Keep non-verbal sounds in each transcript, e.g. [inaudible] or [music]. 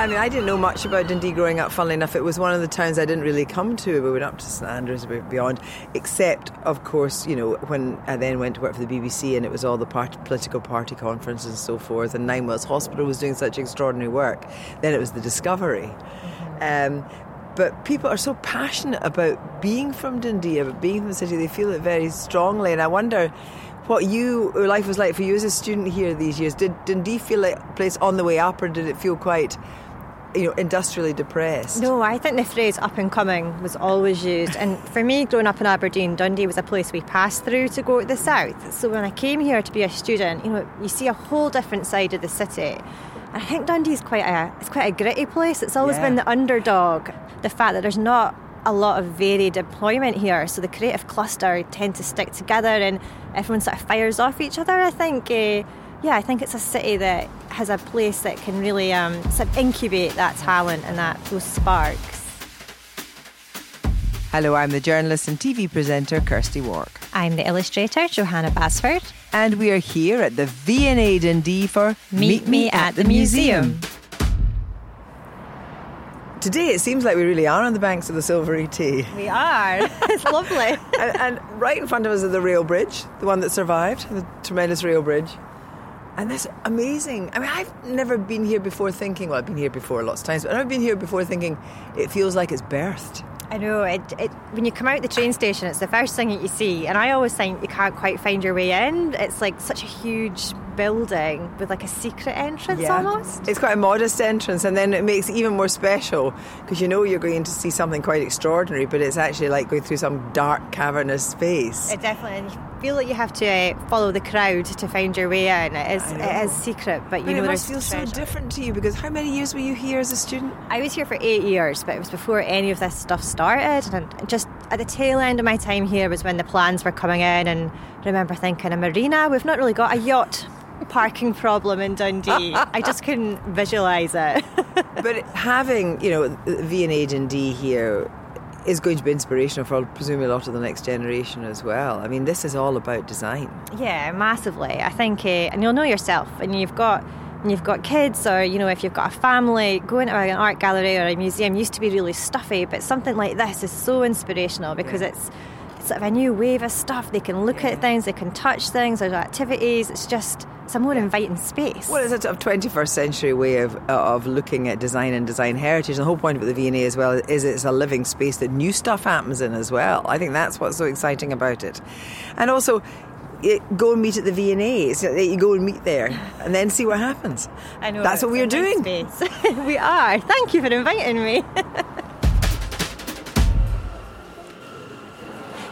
I mean, I didn't know much about Dundee growing up. Funnily enough, it was one of the towns I didn't really come to. We went up to St Andrews, beyond, except, of course, you know, when I then went to work for the BBC and it was all the political party conferences and so forth, and Ninewells Hospital was doing such extraordinary work. Then it was the Discovery. Um, but people are so passionate about being from Dundee, about being from the city. They feel it very strongly, and I wonder what you life was like for you as a student here these years. Did Dundee feel like a place on the way up, or did it feel quite you know, industrially depressed. No, I think the phrase up and coming was always used. And for me, growing up in Aberdeen, Dundee was a place we passed through to go to the south. So when I came here to be a student, you know, you see a whole different side of the city. I think Dundee's quite a it's quite a gritty place. It's always yeah. been the underdog. The fact that there's not a lot of varied employment here, so the creative cluster tend to stick together and everyone sort of fires off each other. I think, uh, yeah, I think it's a city that has a place that can really um, sort of incubate that talent and that those sparks. Hello, I'm the journalist and TV presenter Kirsty Wark. I'm the illustrator Johanna Basford and we are here at the V&A Dundee for Meet, Meet Me at the Museum. Today it seems like we really are on the banks of the Silvery Tay. We are. [laughs] It's lovely. and, and, right in front of us is the rail bridge, the one that survived, the tremendous rail bridge. And that's amazing. I mean, I've never been here before thinking, well, I've been here before lots of times, but I've been here before thinking it feels like it's birthed. I know. It, it, when you come out the train station, it's the first thing that you see. And I always think you can't quite find your way in. It's like such a huge building with like a secret entrance yeah. almost. It's quite a modest entrance, and then it makes it even more special because you know you're going to see something quite extraordinary, but it's actually like going through some dark, cavernous space. It definitely feel like you have to uh, follow the crowd to find your way in. It is, it is secret, but you but know it must feel so different to you because how many years were you here as a student? I was here for eight years, but it was before any of this stuff started, and just at the tail end of my time here was when the plans were coming in, and I remember thinking a marina. We've not really got a yacht parking problem in Dundee. [laughs] I just couldn't visualise it. [laughs] but having, you know, V&A Dundee here is going to be inspirational for presumably a lot of the next generation as well. I mean, this is all about design. Yeah, massively. I think, uh, and you'll know yourself, and you've got. And you've got kids, or you know, if you've got a family, going to an art gallery or a museum used to be really stuffy, but something like this is so inspirational because yeah. it's sort of a new wave of stuff. They can look yeah. at things, they can touch things, there's activities. It's just it's a more inviting space. Well, it's a sort of 21st century way of, uh, of looking at design and design heritage. And the whole point of the V&A as well is it's a living space that new stuff happens in as well. I think that's what's so exciting about it. And also, it, go and meet at the V&A. So uh, you go and meet there and then see what happens. I know. That's what we are doing. [laughs] we are. Thank you for inviting me. [laughs]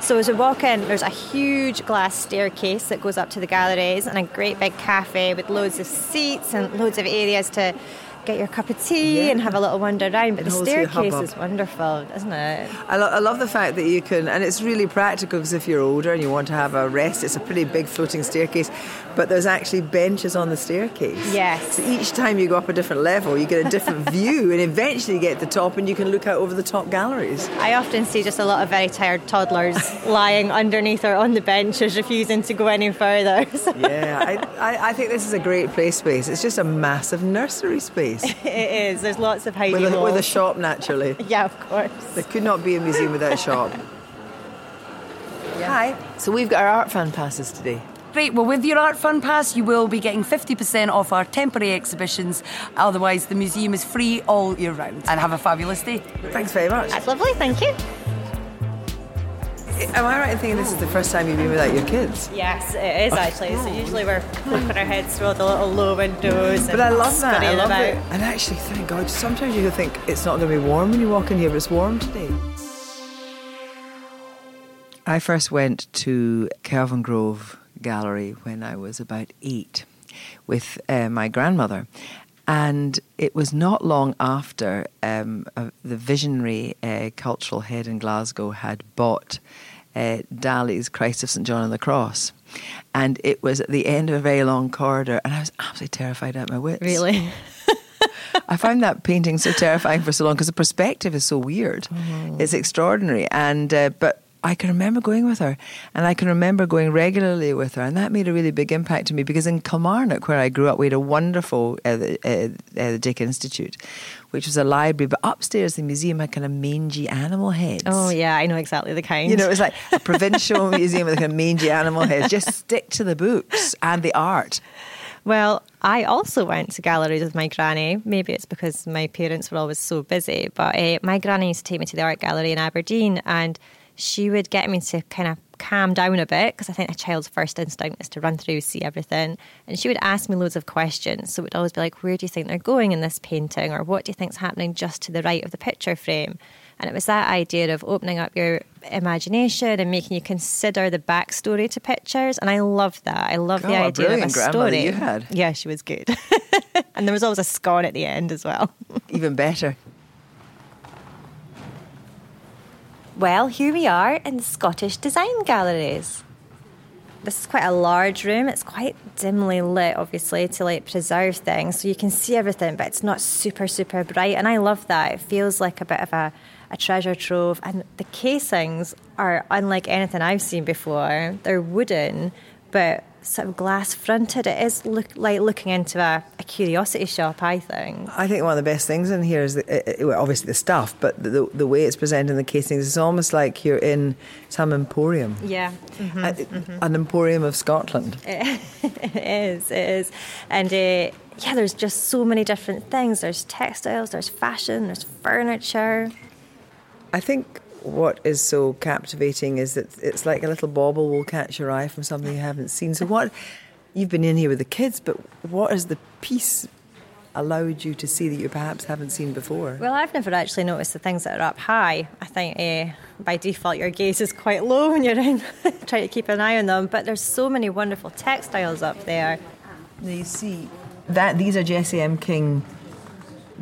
So as we walk in, there's a huge glass staircase that goes up to the galleries and a great big cafe with loads of seats and loads of areas to get your cup of tea yeah. and have a little wander around. But the staircase is wonderful, isn't it? I, lo- I, love the fact that you can, and it's really practical because if you're older and you want to have a rest, it's a pretty big floating staircase, but there's actually benches on the staircase. Yes. So each time you go up a different level, you get a different [laughs] view, and eventually you get to the top and you can look out over the top galleries. I often see just a lot of very tired toddlers [laughs] lying underneath or on the benches, refusing to go any further. [laughs] yeah, I, I, I think this is a great play space. It's just a massive nursery space place. [laughs] it is. There's lots of hiding with a, with a shop, naturally. [laughs] yeah, of course. There could not be a museum without a shop. [laughs] Yeah. Hi. So we've got our Art Fund passes today. Great. well, with your Art Fund Pass, you will be getting 50% off our temporary exhibitions. Otherwise, the museum is free all year round. And have a fabulous day. Thanks very much. That's lovely, thank you. Am I right in thinking this is the first time you've been without your kids? Yes, it is actually. So usually we're poking our heads through the little low windows. But I love that. I love about. it. And actually, thank God, sometimes you think it's not going to be warm when you walk in here, but it's warm today. I first went to Kelvingrove Gallery when I was about eight with uh, my grandmother. And it was not long after um, uh, the visionary uh, cultural head in Glasgow had bought uh, Dali's Christ of St. John on the Cross. And it was at the end of a very long corridor, and I was absolutely terrified at my wits. Really? [laughs] [laughs] I found that painting so terrifying for so long because the perspective is so weird. Oh. It's extraordinary. And uh, but I can remember going with her, and I can remember going regularly with her, and that made a really big impact to me because in Kilmarnock, where I grew up, we had a wonderful uh, the, uh, uh, the Dick Institute, which was a library, but upstairs the museum had kind of mangy animal heads. Oh yeah, I know exactly the kind. You know, it was like a provincial [laughs] museum with kind of mangy animal heads. Just stick to the books and the art. Well, I also went to galleries with my granny. Maybe it's because my parents were always so busy, but uh, my granny used to take me to the art gallery in Aberdeen and she would get me to kind of calm down a bit because I think a child's first instinct is to run through, see everything. And she would ask me loads of questions. So it would always be like, where do you think they're going in this painting? Or what do you think's happening just to the right of the picture frame? And it was that idea of opening up your imagination and making you consider the backstory to pictures. And I love that. I love God, the idea of a story. You had. Yeah, she was good. [laughs] and there was always a scone at the end as well. [laughs] Even better. Well, here we are in Scottish Design Galleries. This is quite a large room. It's quite dimly lit, obviously, to like preserve things, so you can see everything, but it's not super, super bright. And I love that. It feels like a bit of a, a treasure trove. And the casings are unlike anything I've seen before. They're wooden, but sort of glass fronted. It is look like looking into a, a, curiosity shop. I think. I think one of the best things in here is the, well, obviously the stuff, but the, the way it's presented in the casings is almost like you're in some emporium. Yeah, mm-hmm, a, mm-hmm. an emporium of Scotland. [laughs] it is. It is, and. Uh, yeah, there's just so many different things. There's textiles, there's fashion, there's furniture. I think what is so captivating is that it's like a little bauble will catch your eye from something you haven't seen. So, what you've been in here with the kids, but what is the piece allowed you to see that you perhaps haven't seen before? Well, I've never actually noticed the things that are up high. I think uh, by default your gaze is quite low when you're in [laughs] trying to keep an eye on them. But there's so many wonderful textiles up there. Now you see that these are Jessie M. King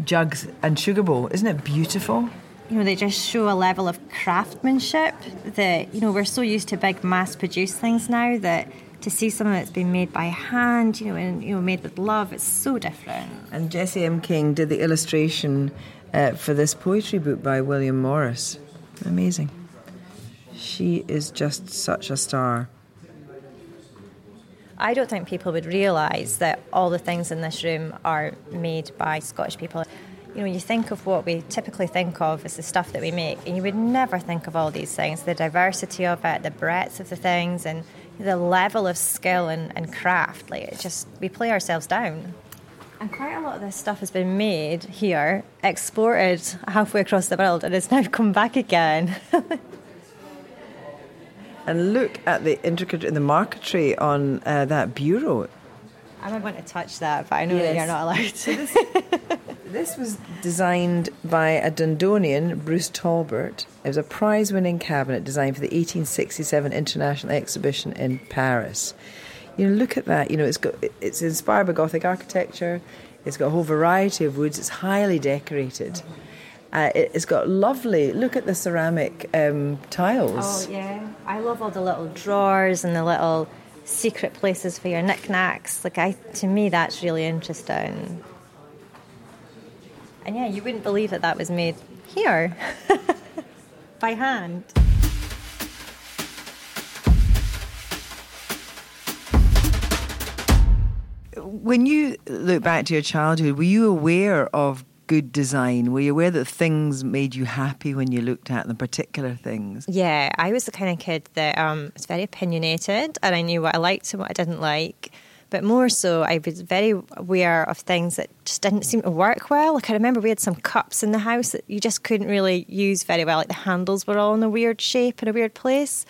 jugs and sugar bowl. Isn't it beautiful? you know, they just show a level of craftsmanship that, you know, we're so used to big mass produced things now that to see something that's been made by hand, you know, and, you know, made with love, it's so different. And Jessie M. King did the illustration uh, for this poetry book by William Morris. Amazing. She is just such a star. I don't think people would realise that all the things in this room are made by Scottish people you know, you think of what we typically think of as the stuff that we make, and you would never think of all these things the diversity of it, the breadth of the things, and the level of skill and, and craft. Like, it just, we play ourselves down. And quite a lot of this stuff has been made here, exported halfway across the world, and it's now come back again. [laughs] and look at the intricate in the marquetry on uh, that bureau. I might want to touch that, but I know yes. that you're not allowed to. [laughs] This was designed by a Dundonian, Bruce Talbert. It was a prize winning cabinet designed for the 1867 International Exhibition in Paris. You know, look at that. You know, it's got it's inspired by Gothic architecture. It's got a whole variety of woods. It's highly decorated. Uh, it, has got lovely. Look at the ceramic um, tiles. Oh yeah, I love all the little drawers and the little secret places for your knickknacks. Like I, to me, that's really interesting. And yeah, you wouldn't believe that that was made here [laughs] by hand. When you look back to your childhood, were you aware of good design? Were you aware that things made you happy when you looked at them, particular things? Yeah, I was the kind of kid that um, was very opinionated and I knew what I liked and what I didn't like. But more so, I was very aware of things that just didn't seem to work well. Like I remember we had some cups in the house that you just couldn't really use very well. Like the handles were all in a weird shape in a weird place.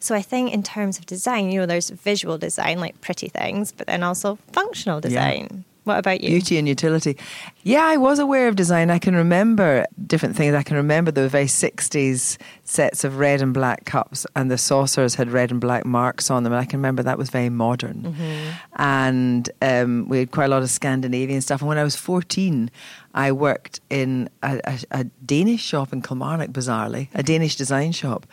So I think in terms of design, you know, there's visual design, like pretty things, but then also functional design. What about you? Beauty and utility. Yeah, I was aware of design. I can remember different things. I can remember the very 60s sets of red and black cups, and the saucers had red and black marks on them. And I can remember that was very modern. Mm-hmm. And um, we had quite a lot of Scandinavian stuff. And when I was 14, I worked in a, a, a Danish shop in Kilmarnock, bizarrely, a Danish design shop.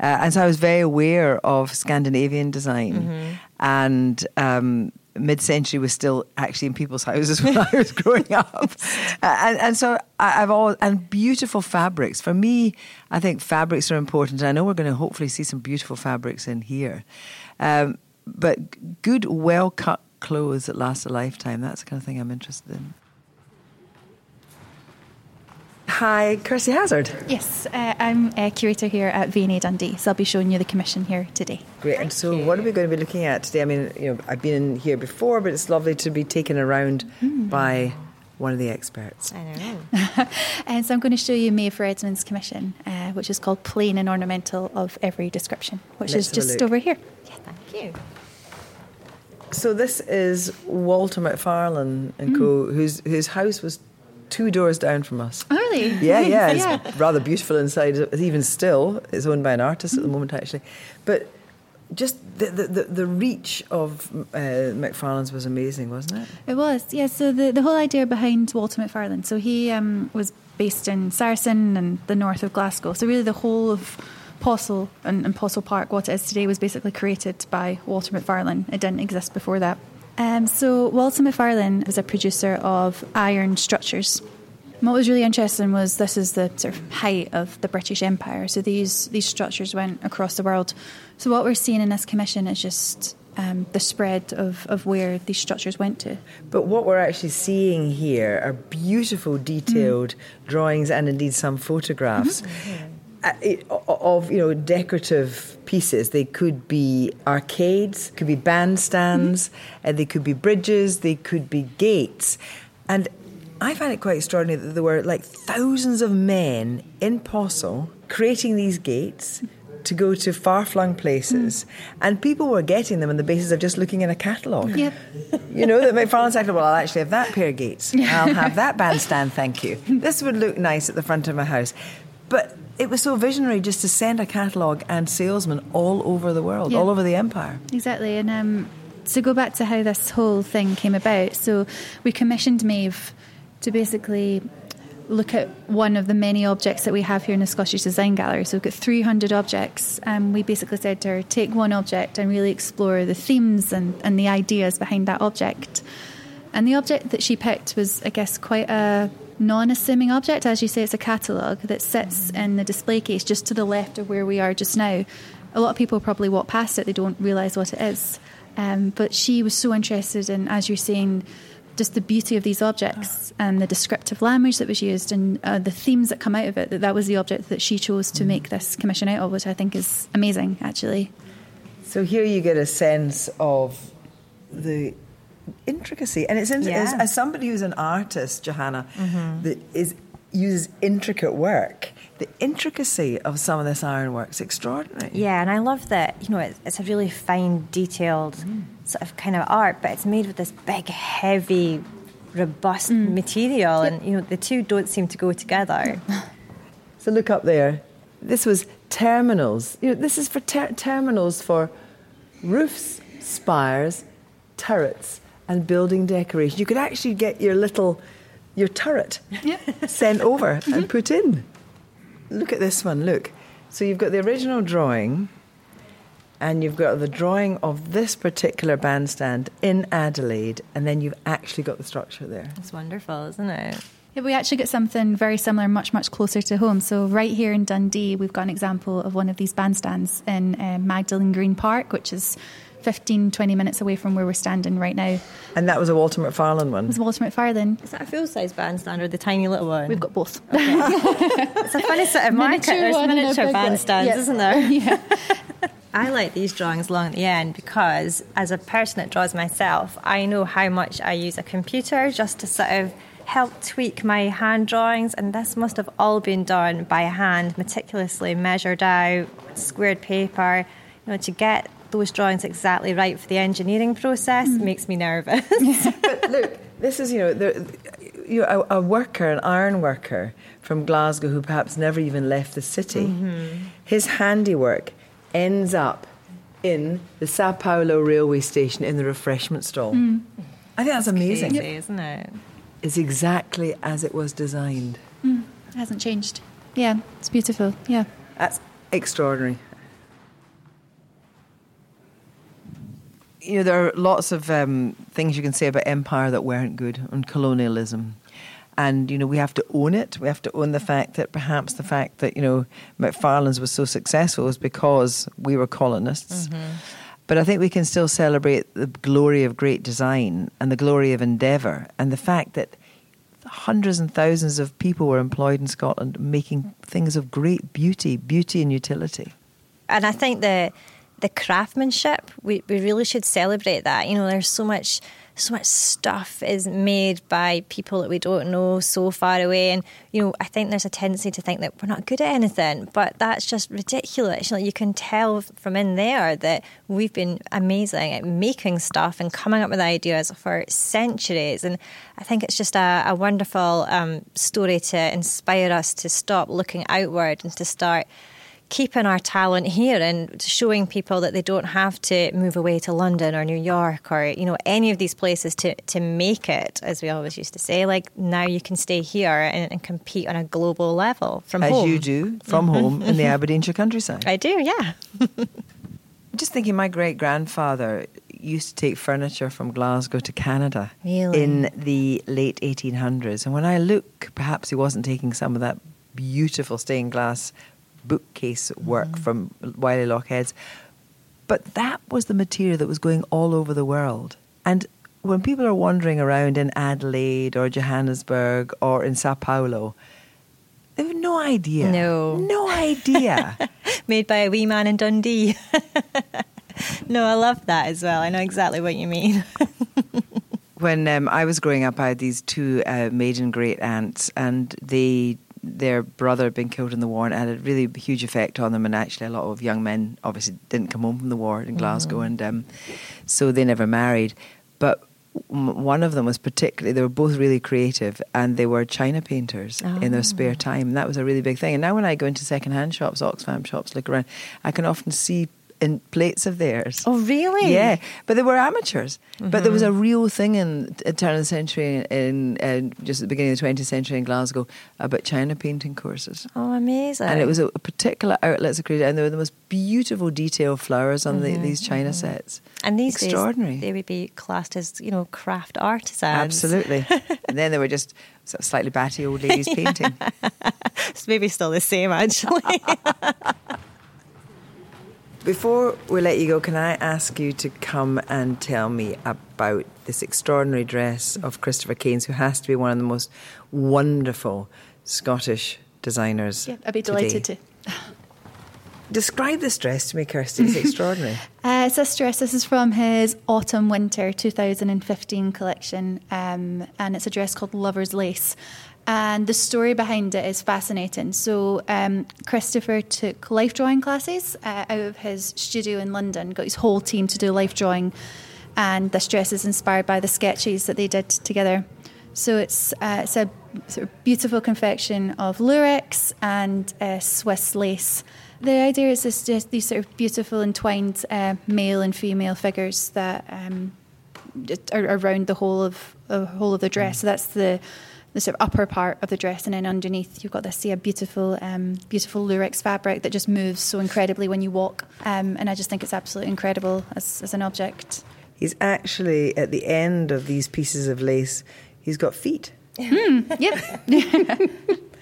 Uh, and so I was very aware of Scandinavian design. Mm-hmm. And um, mid-century was still actually in people's houses [laughs] when I was growing up, [laughs] and, and so I, have always and beautiful fabrics. For me, I think fabrics are important. I know we're going to hopefully see some beautiful fabrics in here, um, but good, well-cut clothes that last a lifetime. That's the kind of thing I'm interested in. Hi, Kirsty Hassard. Yes, uh, I'm a curator here at V&A Dundee, so I'll be showing you the commission here today. Great. And so, what are we going to be looking at today? I mean, you know, I've been in here before, but it's lovely to be taken around mm. by one of the experts. I know. [laughs] and so I'm going to show you Maeve Redmond's commission, uh, which is called Plain and Ornamental of Every Description, which Let's is just over here. Yeah, thank you. So this is Walter Macfarlane and mm. Co, whose whose house was two doors down from us. Oh, really? Yeah, yeah. It's yeah. rather beautiful inside. Even still, it's owned by an artist at the moment, actually. But just the, the, the, reach of uh, Macfarlane's was amazing, wasn't it? It was, yeah. So the, the whole idea behind Walter Macfarlane, so he um, was based in Saracen and the north of Glasgow. So really the whole of Possil and, and Possil Park, what it is today, was basically created by Walter Macfarlane. It didn't exist before that. Um, so Walter Macfarlane was a producer of iron structures. what was really interesting was this is the sort of height of the British Empire. So these these structures went across the world. So what we're seeing in this commission is just um, the spread of, of where these structures went to. But what we're actually seeing here are beautiful, detailed mm. drawings and indeed some photographs. Mm-hmm. Uh, of you know decorative pieces. They could be arcades, could be bandstands, mm-hmm. uh, they could be bridges, they could be gates, and I find it quite extraordinary that there were like thousands of men in Possil creating these gates to go to far flung places, mm. and people were getting them on the basis of just looking in a catalogue. Yep. [laughs] You know, that Macfarlane said, well, I'll actually have that pair of gates. I'll have that [laughs] bandstand, thank you. This would look nice at the front of my house. But it was so visionary just to send a catalogue and salesmen all over the world, yeah. all over the empire. Exactly. And um, to go back to how this whole thing came about, so we commissioned Maeve to basically look at one of the many objects that we have here in the Scottish Design Gallery. So we've got 300 objects, and we basically said to her, take one object and really explore the themes and, and the ideas behind that object. And the object that she picked was, I guess, quite a non assuming object. As you say, it's a catalogue that sits in the display case just to the left of where we are just now. A lot of people probably walk past it, they don't realise what it is. Um, but she was so interested in, as you're saying, just the beauty of these objects and the descriptive language that was used and uh, the themes that come out of it, that that was the object that she chose to make this commission out of, which I think is amazing, actually. So here you get a sense of the intricacy. And it's yeah. as, as, somebody who's an artist, Johanna, mm-hmm. that is uses intricate work. The intricacy of some of this ironwork is extraordinary. Yeah, and I love that. You know, it's, it's a really fine, detailed mm. sort of kind of art, but it's made with this big, heavy, robust mm. material, and you know the two don't seem to go together. [laughs] so look up there. This was terminals. You know, this is for ter- terminals for roofs, spires, turrets and building decoration. You could actually get your little your turret [laughs] yeah. sent over mm-hmm. and put in. Look at this one. Look. So you've got the original drawing, and you've got the drawing of this particular bandstand in Adelaide, and then you've actually got the structure there. It's wonderful, isn't it? Yeah, we actually get something very similar, much, much closer to home. So, right here in Dundee, we've got an example of one of these bandstands in uh, Magdalen Green Park, which is 15, 20 minutes away from where we're standing right now. And that was a Walter Macfarlane one? It was Walter Macfarlane. Is that a full size bandstand or the tiny little one? We've got both. Okay. [laughs] it's a funny sort of market. There's miniature bandstands, yep. isn't there? [laughs] yeah. [laughs] I like these drawings along at the end because, as a person that draws myself, I know how much I use a computer just to sort of help tweak my hand drawings, and this must have all been done by hand, meticulously measured out, squared paper, you know, to get those drawings exactly right for the engineering process mm. makes me nervous. [laughs] but look, this is, you know, the, you know, a, a, worker, an iron worker from Glasgow who perhaps never even left the city. Mm-hmm. His handiwork ends up in the Sao Paulo railway station in the refreshment stall. Mm. I think that's, amazing, crazy, isn't it? It's exactly as it was designed. Mm. It hasn't changed. Yeah, it's beautiful. Yeah. That's extraordinary. You know, there are lots of um, things you can say about empire that weren't good and colonialism. And, you know, we have to own it. We have to own the fact that perhaps the fact that, you know, Macfarlane's was so successful was because we were colonists. Mm-hmm. But I think we can still celebrate the glory of great design and the glory of endeavour and the fact that hundreds and thousands of people were employed in Scotland making things of great beauty, beauty and utility. And I think the the craftsmanship, we, we really should celebrate that. You know, there's so much so much stuff is made by people that we don't know so far away. And, you know, I think there's a tendency to think that we're not good at anything, but that's just ridiculous. You, know, you can tell from in there that we've been amazing at making stuff and coming up with ideas for centuries. And I think it's just a, a wonderful um, story to inspire us to stop looking outward and to start keeping our talent here and showing people that they don't have to move away to London or New York or you know any of these places to to make it, as we always used to say. Like now you can stay here and, and compete on a global level from as home. you do from mm-hmm. home in the [laughs] Aberdeenshire countryside. I do, yeah. [laughs] Just thinking, my great grandfather used to take furniture from Glasgow to Canada really? in the late 1800s. And when I look, perhaps he wasn't taking some of that beautiful stained glass bookcase work mm. from Wylie Lochhead's. But that was the material that was going all over the world. And when people are wandering around in Adelaide or Johannesburg or in Sao Paulo, they have no idea. No. No idea. [laughs] Made by a wee man in Dundee. [laughs] no, I love that as well. I know exactly what you mean. [laughs] when um, I was growing up, I had these two uh, maiden great aunts, and they their brother had been killed in the war and it had a really huge effect on them. And actually, a lot of young men obviously didn't come home from the war in Glasgow, mm-hmm. and um, so they never married. But one of them was particularly, they were both really creative and they were china painters oh. in their spare ah. time. And that was a really big thing. And now when I go into second-hand shops, Oxfam shops, look around, I can often see in plates of theirs. Oh, really? Yeah, but they were amateurs. Mm-hmm. But there was a mm-hmm. real thing in the turn of the century, in, in, just at the beginning of the 20th century in Glasgow, about China painting courses. Oh, amazing! And it was a, a particular outlet of creativity, and there were the most beautiful detail flowers on mm-hmm. the, these China mm-hmm. sets. And these extraordinary. Days, they would be classed as you know craft artisans. Absolutely. [laughs] and then they were just sort of slightly batty old ladies painting. [laughs] it's maybe still the same actually. [laughs] Before we let you go, can I ask you to come and tell me about this extraordinary dress of Christopher Kane's, who has to be one of the most wonderful Scottish designers? Yeah, I'd be delighted today. to. Describe this dress to me, Kirsty. It's [laughs] extraordinary. uh, it's this dress. This is from his autumn winter 2015 collection, um, and it's a dress called Lover's Lace and the story behind it is fascinating. So, um, Christopher took life drawing classes uh, out of his studio in London, got his whole team to do life drawing, and this dress is inspired by the sketches that they did together. So, it's, uh, it's a sort of beautiful confection of lurex and uh, Swiss lace. The idea is this, just these sort of beautiful entwined uh, male and female figures that um, are around the whole of the whole of the dress. So that's the the sort of upper part of the dress, and then underneath you've got this yeah, beautiful, um, beautiful lurex fabric that just moves so incredibly when you walk. Um, and I just think it's absolutely incredible as, as an object. He's actually at the end of these pieces of lace. He's got feet. Mm, yep. [laughs]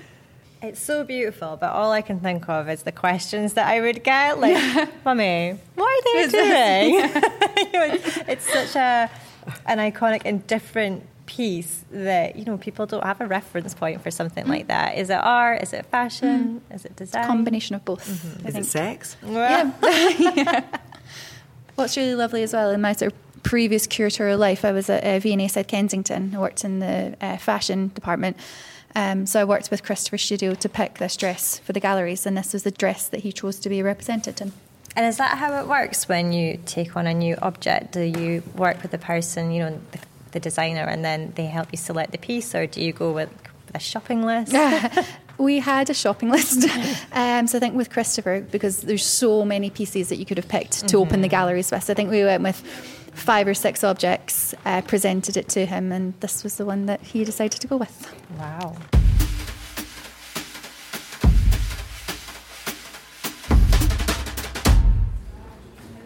It's so beautiful, but all I can think of is the questions that I would get, like, [laughs] "Mummy, what are they [laughs] doing?" it's such a an iconic and different piece that you know people don't have a reference point for something like that. Is it art? Is it fashion? Mm. Is it design? Combination of both. Mm-hmm. Is think. it sex? Yeah. yeah. [laughs] [laughs] What's really lovely as well in my sort of previous curatorial life, I was at uh, V&A South Kensington. I worked in the uh, fashion department. Um, so I worked with Christopher Studio to pick this dress for the galleries, and this was the dress that he chose to be represented in. And is that how it works when you take on a new object? Do you work with the person, you know, the designer and then they help you select the piece, or do you go with a shopping list? [laughs] we had a shopping list. [laughs] um, so I think with Christopher, because there's so many pieces that you could have picked to mm-hmm. open the mm-hmm. galleries with, I think we went with five or six objects, uh, presented it to him, and this was the one that he decided to go with. Wow.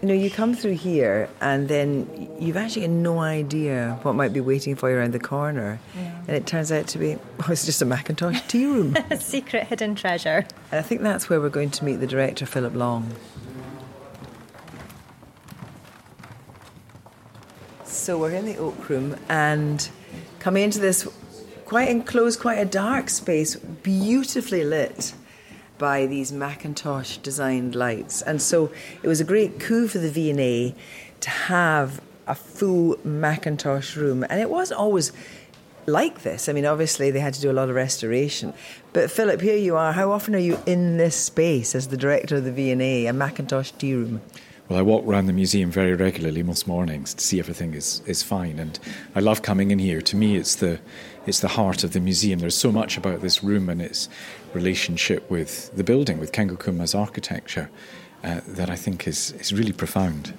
You know, you come through here and then you've actually got no idea what might be waiting for you around the corner. Yeah. And it turns out to be, oh, it's just a Mackintosh tea room. [laughs] a secret hidden treasure. And I think that's where we're going to meet the director, Philip Long. So we're in the Oak Room and coming into this quite enclosed, quite a dark space, beautifully lit by these Mackintosh designed lights. And so it was a great coup for the V&A to have a full Mackintosh room. And it wasn't always like this. I mean, obviously they had to do a lot of restoration. But Philip, here you are. How often are you in this space as the director of the V&A, a Mackintosh tea room? Well, I walk around the museum very regularly most mornings to see everything is, is fine, and I love coming in here. To me, it's the it's the heart of the museum. There's so much about this room and its relationship with the building, with Kengo Kuma's architecture, uh, that I think is is really profound.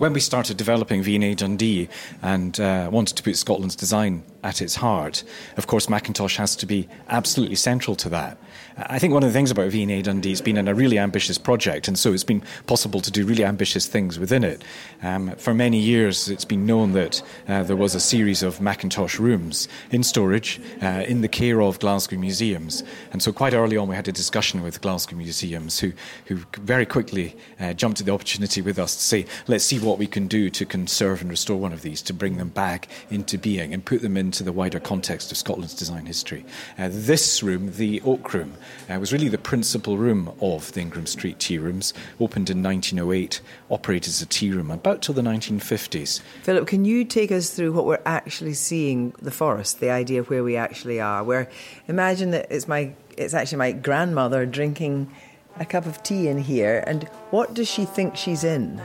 When we started developing V&A Dundee and uh, wanted to put Scotland's design at its heart, of course, Mackintosh has to be absolutely central to that. I think one of the things about V&A Dundee has been a really ambitious project, and so it's been possible to do really ambitious things within it. Um, for many years, it's been known that uh, there was a series of Mackintosh rooms in storage uh, in the care of Glasgow museums, and so quite early on, we had a discussion with Glasgow museums, who who very quickly uh, jumped at the opportunity with us to say, let's see what we can do to conserve and restore one of these, to bring them back into being and put them into the wider context of Scotland's design history. Uh, this room, the Oak Room uh, was really the principal room of the Ingram Street tea rooms, opened in 1908, operated as a tea room about till the 1950s. Philip, can you take us through what we're actually seeing, the forest, the idea of where we actually are? Where imagine that it's my it's actually my grandmother drinking a cup of tea in here, and what does she think she's in?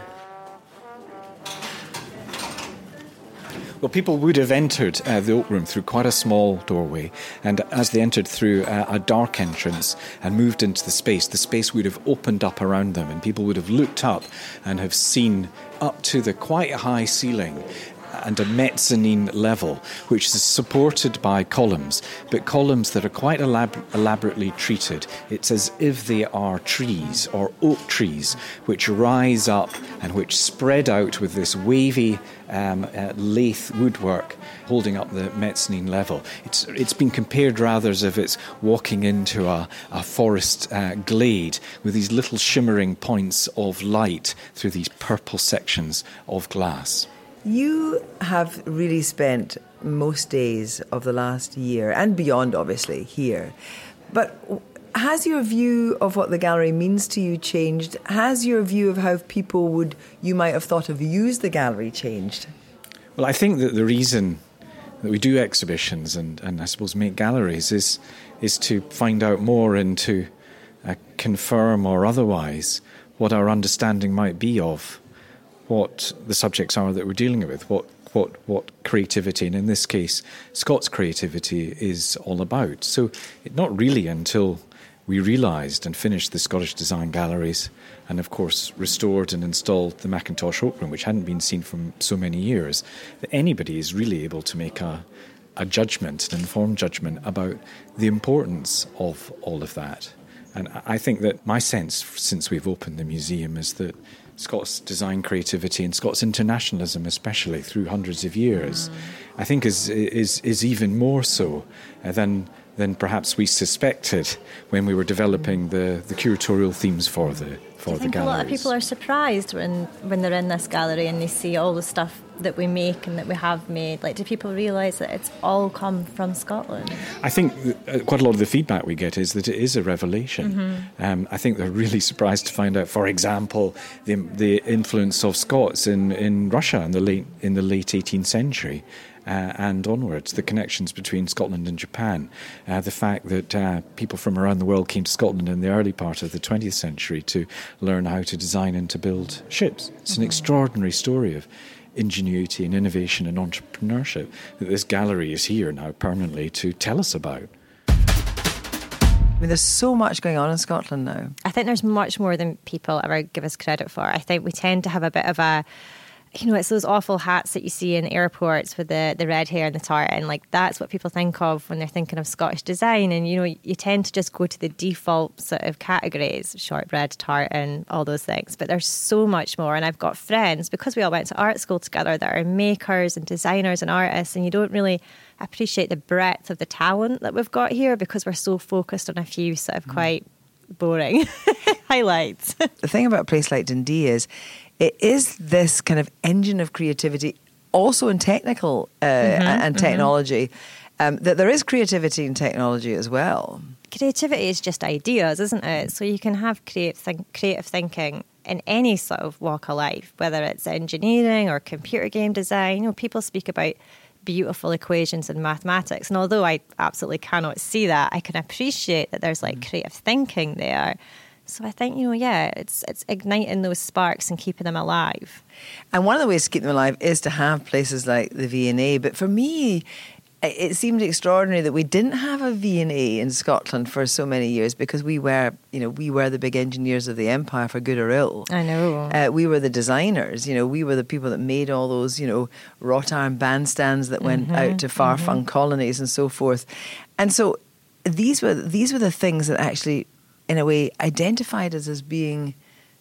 Well, people would have entered uh, the oak room through quite a small doorway, and as they entered through uh, a dark entrance and moved into the space, the space would have opened up around them, and people would have looked up and have seen up to the quite high ceiling and a mezzanine level, which is supported by columns, but columns that are quite elab- elaborately treated. It's as if they are trees or oak trees which rise up and which spread out with this wavy um, uh, woodwork holding up the mezzanine level. It's, it's been compared rather as if it's walking into a, a forest uh, glade with these little shimmering points of light through these purple sections of glass. You have really spent most days of the last year and beyond, obviously, here. But has your view of what the gallery means to you changed? Has your view of how people would you might have thought of use the gallery changed? Well, I think that the reason that we do exhibitions and, and I suppose make galleries is is to find out more and to uh, confirm or otherwise what our understanding might be of what the subjects are that we're dealing with, what what what creativity, and in this case, Scots creativity is all about. So, it, not really until we realised and finished the Scottish Design Galleries, and of course restored and installed the Mackintosh Oak Room, which hadn't been seen for so many years, that anybody is really able to make a a judgment, an informed judgment about the importance of all of that. And I think that my sense since we've opened the museum is that Scots design creativity and Scots internationalism, especially through hundreds of years. I think is is is even more so uh, than than perhaps we suspected when we were developing the, the curatorial themes for the for Do you the think. A lot of people are surprised when when they're in this gallery and they see all the stuff that we make and that we have made? Like, do people realise that it's all come from Scotland? I think uh, quite a lot of the feedback we get is that it is a revelation. Mm-hmm. Um, I think they're really [laughs] surprised to find out, for example, the, the influence of Scots in, in Russia in the late in the late 18th century. Uh, and onwards, the connections between Scotland and Japan, uh, the fact that uh, people from around the world came to Scotland in the early part of the 20th century to learn how to design and to build ships. It's mm-hmm. an extraordinary story of ingenuity and innovation and entrepreneurship that this gallery is here now permanently to tell us about. I mean, there's so much going on in Scotland now. I think there's much more than people ever give us credit for. I think we tend to have a bit of a you know, it's those awful hats that you see in airports with the, the red hair and the tartan. Like that's what people think of when they're thinking of Scottish design. And you know, you tend to just go to the default sort of categories: shortbread, tartan, all those things. But there's so much more. And I've got friends because we all went to art school together that are makers and designers and artists, and you don't really appreciate the breadth of the talent that we've got here because we're so focused on a few sort of mm. quite boring [laughs] highlights. the thing about a place like Dundee is it is this kind of engine of creativity, also in technical uh, mm-hmm, and mm-hmm. technology. Mm-hmm. Um, that there is creativity in technology as well. Creativity is just ideas, isn't it? So you can have creative, think, creative thinking in any sort of walk of life, whether it's engineering or computer game design. You know, people speak about beautiful equations in mathematics, and although I absolutely cannot see that, I can appreciate that there's like mm. creative thinking there. So I think you know, yeah, it's it's igniting those sparks and keeping them alive. And one of the ways to keep them alive is to have places like the V&A. But for me, it seemed extraordinary that we didn't have a V&A in Scotland for so many years because we were, you know, we were the big engineers of the empire for good or ill. I know. Uh, we were the designers, you know, we were the people that made all those, you know, wrought iron bandstands that went mm-hmm, out to far flung mm-hmm. colonies and so forth. And so these were these were the things that actually in a way identified us as being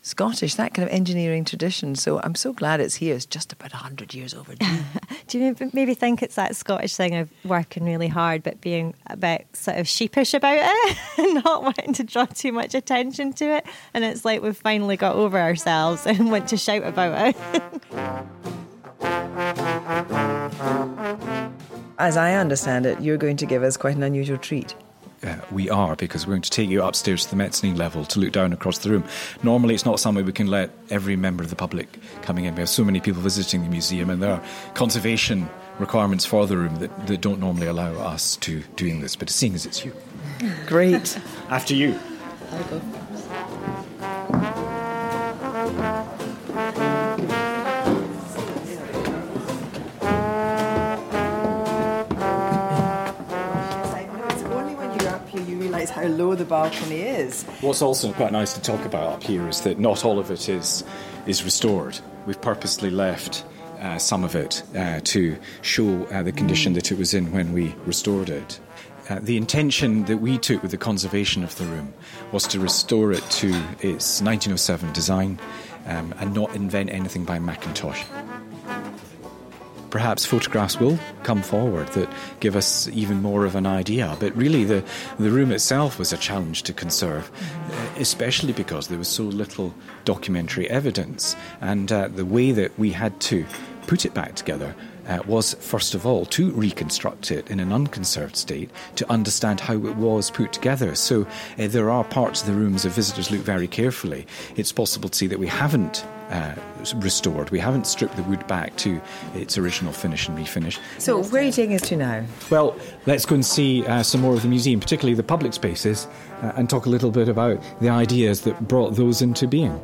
Scottish, that kind of engineering tradition. So I'm so glad it's here. It's just about 100 years overdue. [laughs] Do you maybe think it's that Scottish thing of working really hard but being a bit sort of sheepish about it [laughs] and not wanting to draw too much attention to it? And it's like we've finally got over ourselves [laughs] and want to shout about it. As I understand it, you're going to give us quite an unusual treat uh, we are because we're going to take you upstairs to the mezzanine level to look down across the room. Normally, it's not something we can let every member of the public coming in. We have so many people visiting the museum, and there are conservation requirements for the room that, that don't normally allow us to doing this. But seeing as it's you, great. [laughs] After you. I'll go. The balcony is. What's also quite nice to talk about up here is that not all of it is is restored. We've purposely left uh, some of it uh, to show uh, the condition that it was in when we restored it. Uh, the intention that we took with the conservation of the room was to restore it to its 1907 design um, and not invent anything by Mackintosh perhaps photographs will come forward that give us even more of an idea. But really, the, the room itself was a challenge to conserve, mm-hmm. especially because there was so little documentary evidence. And uh, the way that we had to put it back together uh, was, first of all, to reconstruct it in an unconserved state to understand how it was put together. So uh, there are parts of the rooms, if visitors look very carefully, it's possible to see that we haven't uh, restored. We haven't stripped the wood back to its original finish and refinish. So, where are you taking us to now? Well, let's go and see uh, some more of the museum, particularly the public spaces, uh, and talk a little bit about the ideas that brought those into being.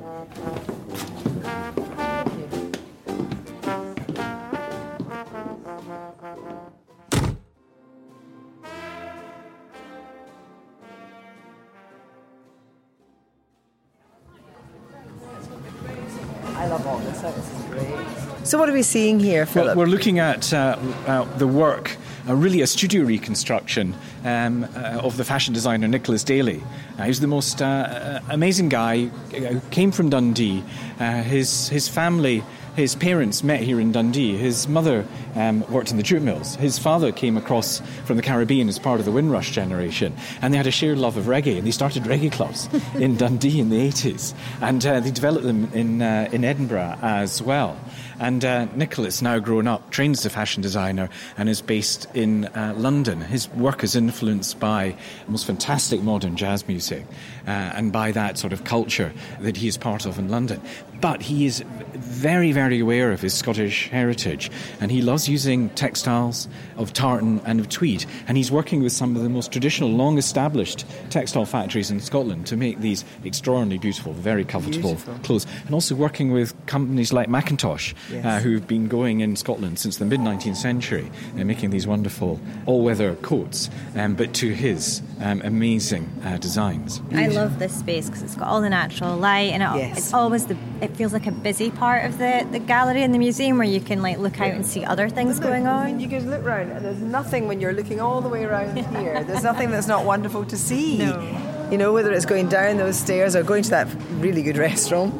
So, what are we seeing here, Philip? Well, we're looking at uh, uh, the work, uh, really a studio reconstruction um, uh, of the fashion designer Nicholas Daley. Uh, he's the most uh, amazing guy who came from Dundee. his, his family his parents met here in Dundee. His mother um, worked in the jute mills. His father came across from the Caribbean as part of the Windrush generation, and they had a shared love of reggae. And they started reggae clubs in [laughs] Dundee in the 80s, and uh, they developed them in uh, in Edinburgh as well. And uh, Nicholas, now grown up, trains as a fashion designer and is based in uh, London. His work is influenced by most fantastic modern jazz music uh, and by that sort of culture that he is part of in London. But he is very, very aware of his Scottish heritage and he loves using textiles of tartan and of tweed. And he's working with some of the most traditional, long established textile factories in Scotland to make these extraordinarily beautiful, very comfortable beautiful. clothes. And also working with companies like Mackintosh Yes. uh, who've been going in Scotland since the mid 19th century and making these wonderful all weather coats, um, but to his um, amazing uh, designs. I love this space because it's got all the natural light and it, Yes. it's always the it feels like a busy part of the, the gallery and the museum where you can like look out and see other things going I mean, on. you can look round, and there's nothing when you're looking all the way around here. There's nothing that's not wonderful to see. No. You know, whether it's going down those stairs or going to that really good restaurant,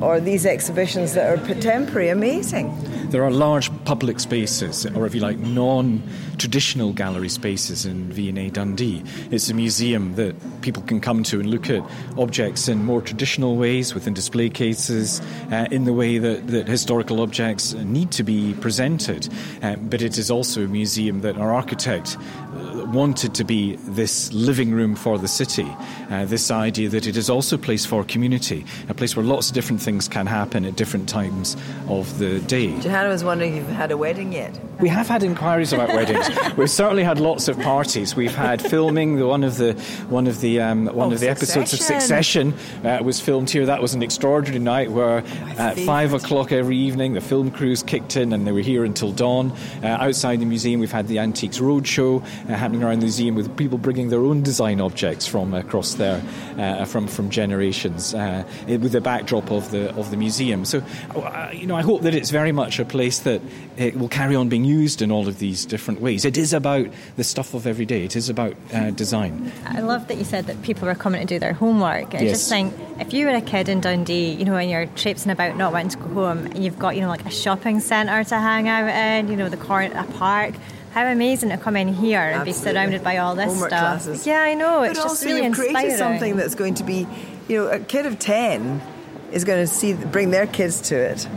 or these exhibitions that are temporary, amazing. There are large public spaces, or if you like, non traditional gallery spaces in V&A Dundee. It's a museum that people can come to and look at objects in more traditional ways within display cases, uh, in the way that, that historical objects need to be presented. Uh, but it is also a museum that our architect uh, wanted to be this living room for the city. Uh, this idea that it is also a place for community, a place where lots of different things can happen at different times of the day. Johanna was wondering if you've had a wedding yet. We have had inquiries about weddings. [laughs] We've certainly had lots of parties. We've had filming. The one of the one of the um, one Oh, of the episodes of Succession. Succession uh, was filmed here. That was an extraordinary night where at five o'clock every evening the film crews kicked in and they were here until dawn. Uh, outside the museum, we've had the Antiques Roadshow uh, happening around the museum with people bringing their own design objects from across there, uh, from from generations, uh, with the backdrop of the of the museum. So, uh, you know, I hope that it's very much a place that it will carry on being used in all of these different ways. It is about the stuff of every day. It is about uh, design. I love that you said that people were coming to do their homework. I Yes. just think if you were a kid in Dundee, you know, and you're traipsing about not wanting to go home, and you've got, you know, like a shopping centre to hang out in, you know, the corner, a park. How amazing to come in here and be surrounded by all this Homework stuff. classes. Yeah, I know. It's but just also really you've created inspiring. something that's going to be, you know, a kid of ten is going to see bring their kids to it,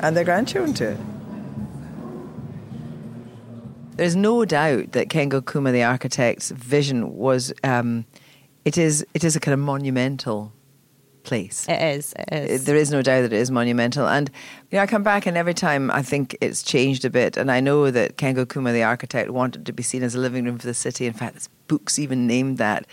and their grandchildren to it. There's no doubt that Kengo Kuma, the architect's vision was, um, it is, it is a kind of monumental place. It is. It is. There is no doubt that it is monumental. And you know, I come back and every time I think it's changed a bit. And I know that Kengo Kuma, the architect, wanted to be seen as a living room for the city. In fact, book's even named that.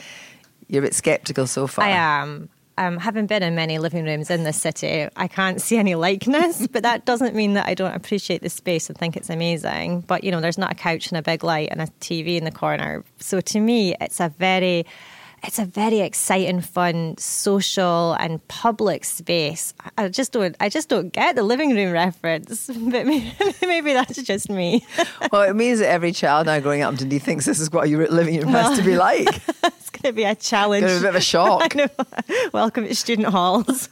You're a bit sceptical so far. I am. Um, having been in many living rooms in this city, I can't see any likeness, [laughs] but that doesn't mean that I don't appreciate the space and think it's amazing. But, you know, there's not a couch and a big light and a TV in the corner. So to me, it's a very it's a very exciting, fun, social and public space. I just don't I just don't get the living room reference. [laughs] But maybe, [laughs] maybe that's just me. [laughs] well, it means that every child now growing up in Dundee thinks this is what your living room has to be like. it's gonna be a challenge. Gonna be a bit of a shock. Welcome to student halls.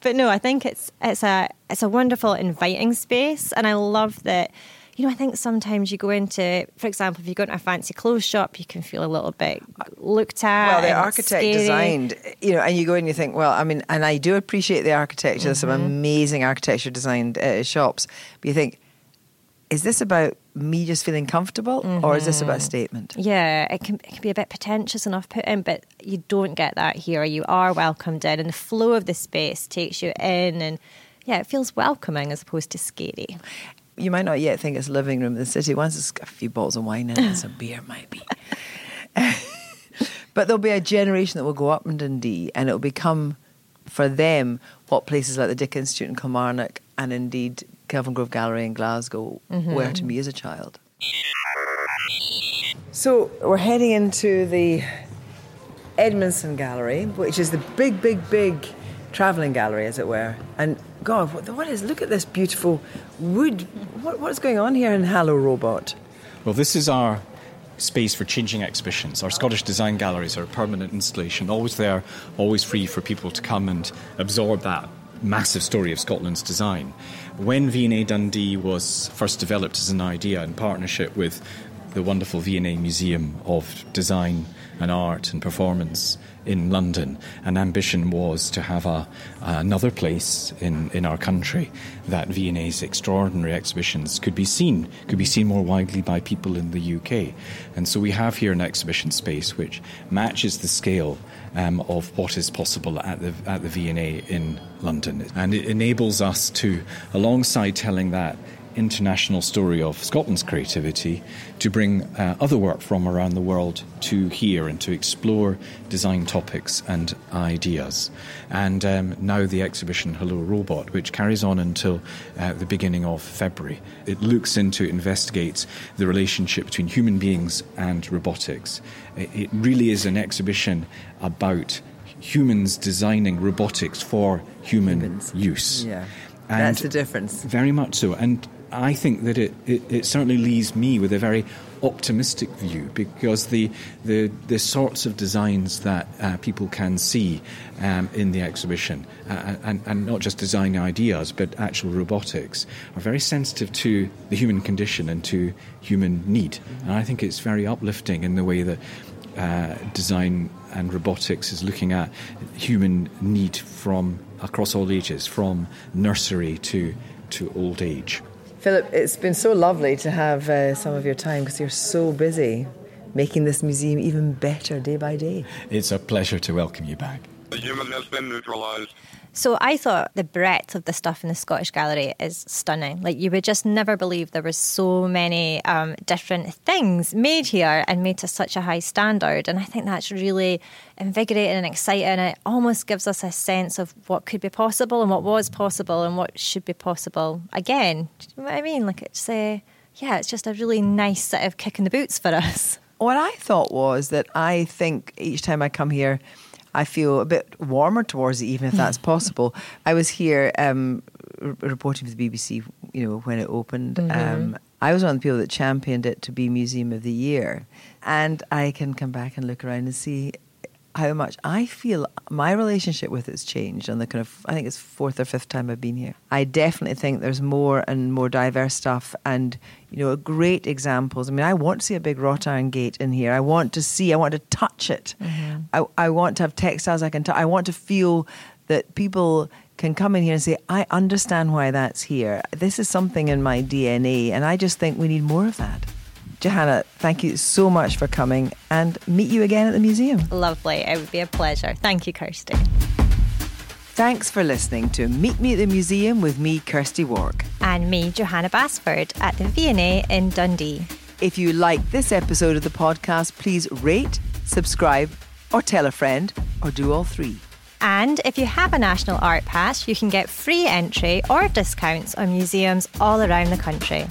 but no, I think it's it's a it's a wonderful, inviting space, and I love that. You know, I think sometimes you go into, for example, if you go into a fancy clothes shop, you can feel a little bit looked at. Well, the architect scary. designed, you know, and you go in and you think, well, I mean, and I do appreciate the architecture. There's some Mm-hmm. amazing architecture designed uh, shops. But you think, is this about me just feeling comfortable or is this about Mm-hmm. statement? Yeah, it can, it can be a bit pretentious and off putting, but you don't get that here. You are welcomed in, and the flow of the space takes you in, and yeah, it feels welcoming as opposed to scary. You might not yet think it's a living room in the city. Once it's got a few bottles of wine in it, and some beer might be. [laughs] but there'll be a generation that will go up in Dundee and it'll become, for them, what places like the Dick Institute in Kilmarnock and indeed Kelvingrove Gallery in Glasgow mm-hmm. were to me as a child. So we're heading into the Edmondson Gallery, which is the big, big, big travelling gallery, as it were. And God, what, what is? Look at this beautiful wood. What, what's going on here in Hello Robot? Well, this is our space for changing exhibitions. Our Scottish Design Galleries are a permanent installation, always there, always free for people to come and absorb that massive story of Scotland's design. When V&A Dundee was first developed as an idea in partnership with the wonderful V&A Museum of Design and Art and Performance in London, an ambition was to have a, another place in, in our country that V&A's extraordinary exhibitions could be seen, could be seen more widely by people in the UK. And so we have here an exhibition space which matches the scale um, of what is possible at the, at the V&A in London. And it enables us to, alongside telling that international story of Scotland's creativity to bring uh, other work from around the world to here and to explore design topics and ideas. And um, now the exhibition Hello Robot, which carries on until uh, the beginning of February. It looks into, investigates the relationship between human beings and robotics. It, really is an exhibition about humans designing robotics for human Humans. use. Yeah. And That's the difference. Very much so. And I think that it, it, it certainly leaves me with a very optimistic view because the, the, the sorts of designs that uh, people can see um, in the exhibition, uh, and, and not just design ideas, but actual robotics, are very sensitive to the human condition and to human need. And I think it's very uplifting in the way that uh, design and robotics is looking at human need from across all ages, from nursery to, to old age. Philip, it's been so lovely to have uh, some of your time because you're so busy making this museum even better day by day. It's a pleasure to welcome you back. The human has been neutralized. So I thought the breadth of the stuff in the Scottish Gallery is stunning. Like you would just never believe there was so many um, different things made here and made to such a high standard. And I think that's really invigorating and exciting. It almost gives us a sense of what could be possible and what was possible and what should be possible again. Do you know what I mean? Like it's uh, yeah, it's just a really nice sort of kick in the boots for us. What I thought was that I think each time I come here, I feel a bit warmer towards it, even if that's possible. I was here um, r- reporting for the BBC, you know, when it opened. Um, I was one of the people that championed it to be Museum of the Year, and I can come back and look around and see how much I feel my relationship with it's changed on the kind of I think it's fourth or fifth time I've been here. I definitely think there's more and more diverse stuff and you know great examples. I mean I want to see a big wrought iron gate in here. I want to see I want to touch it. Mm-hmm. I, I want to have textiles I can touch. I want to feel that people can come in here and say, I understand why that's here. This is something in my DNA and I just think we need more of that. Johanna, thank you so much for coming and meet you again at the museum. Lovely. It would be a pleasure. Thank you, Kirsty. Thanks for listening to Meet Me at the Museum with me, Kirsty Wark. And me, Johanna Basford, at the V&A in Dundee. If you like this episode of the podcast, please rate, subscribe, or tell a friend, or do all three. And if you have a National Art Pass, you can get free entry or discounts on museums all around the country.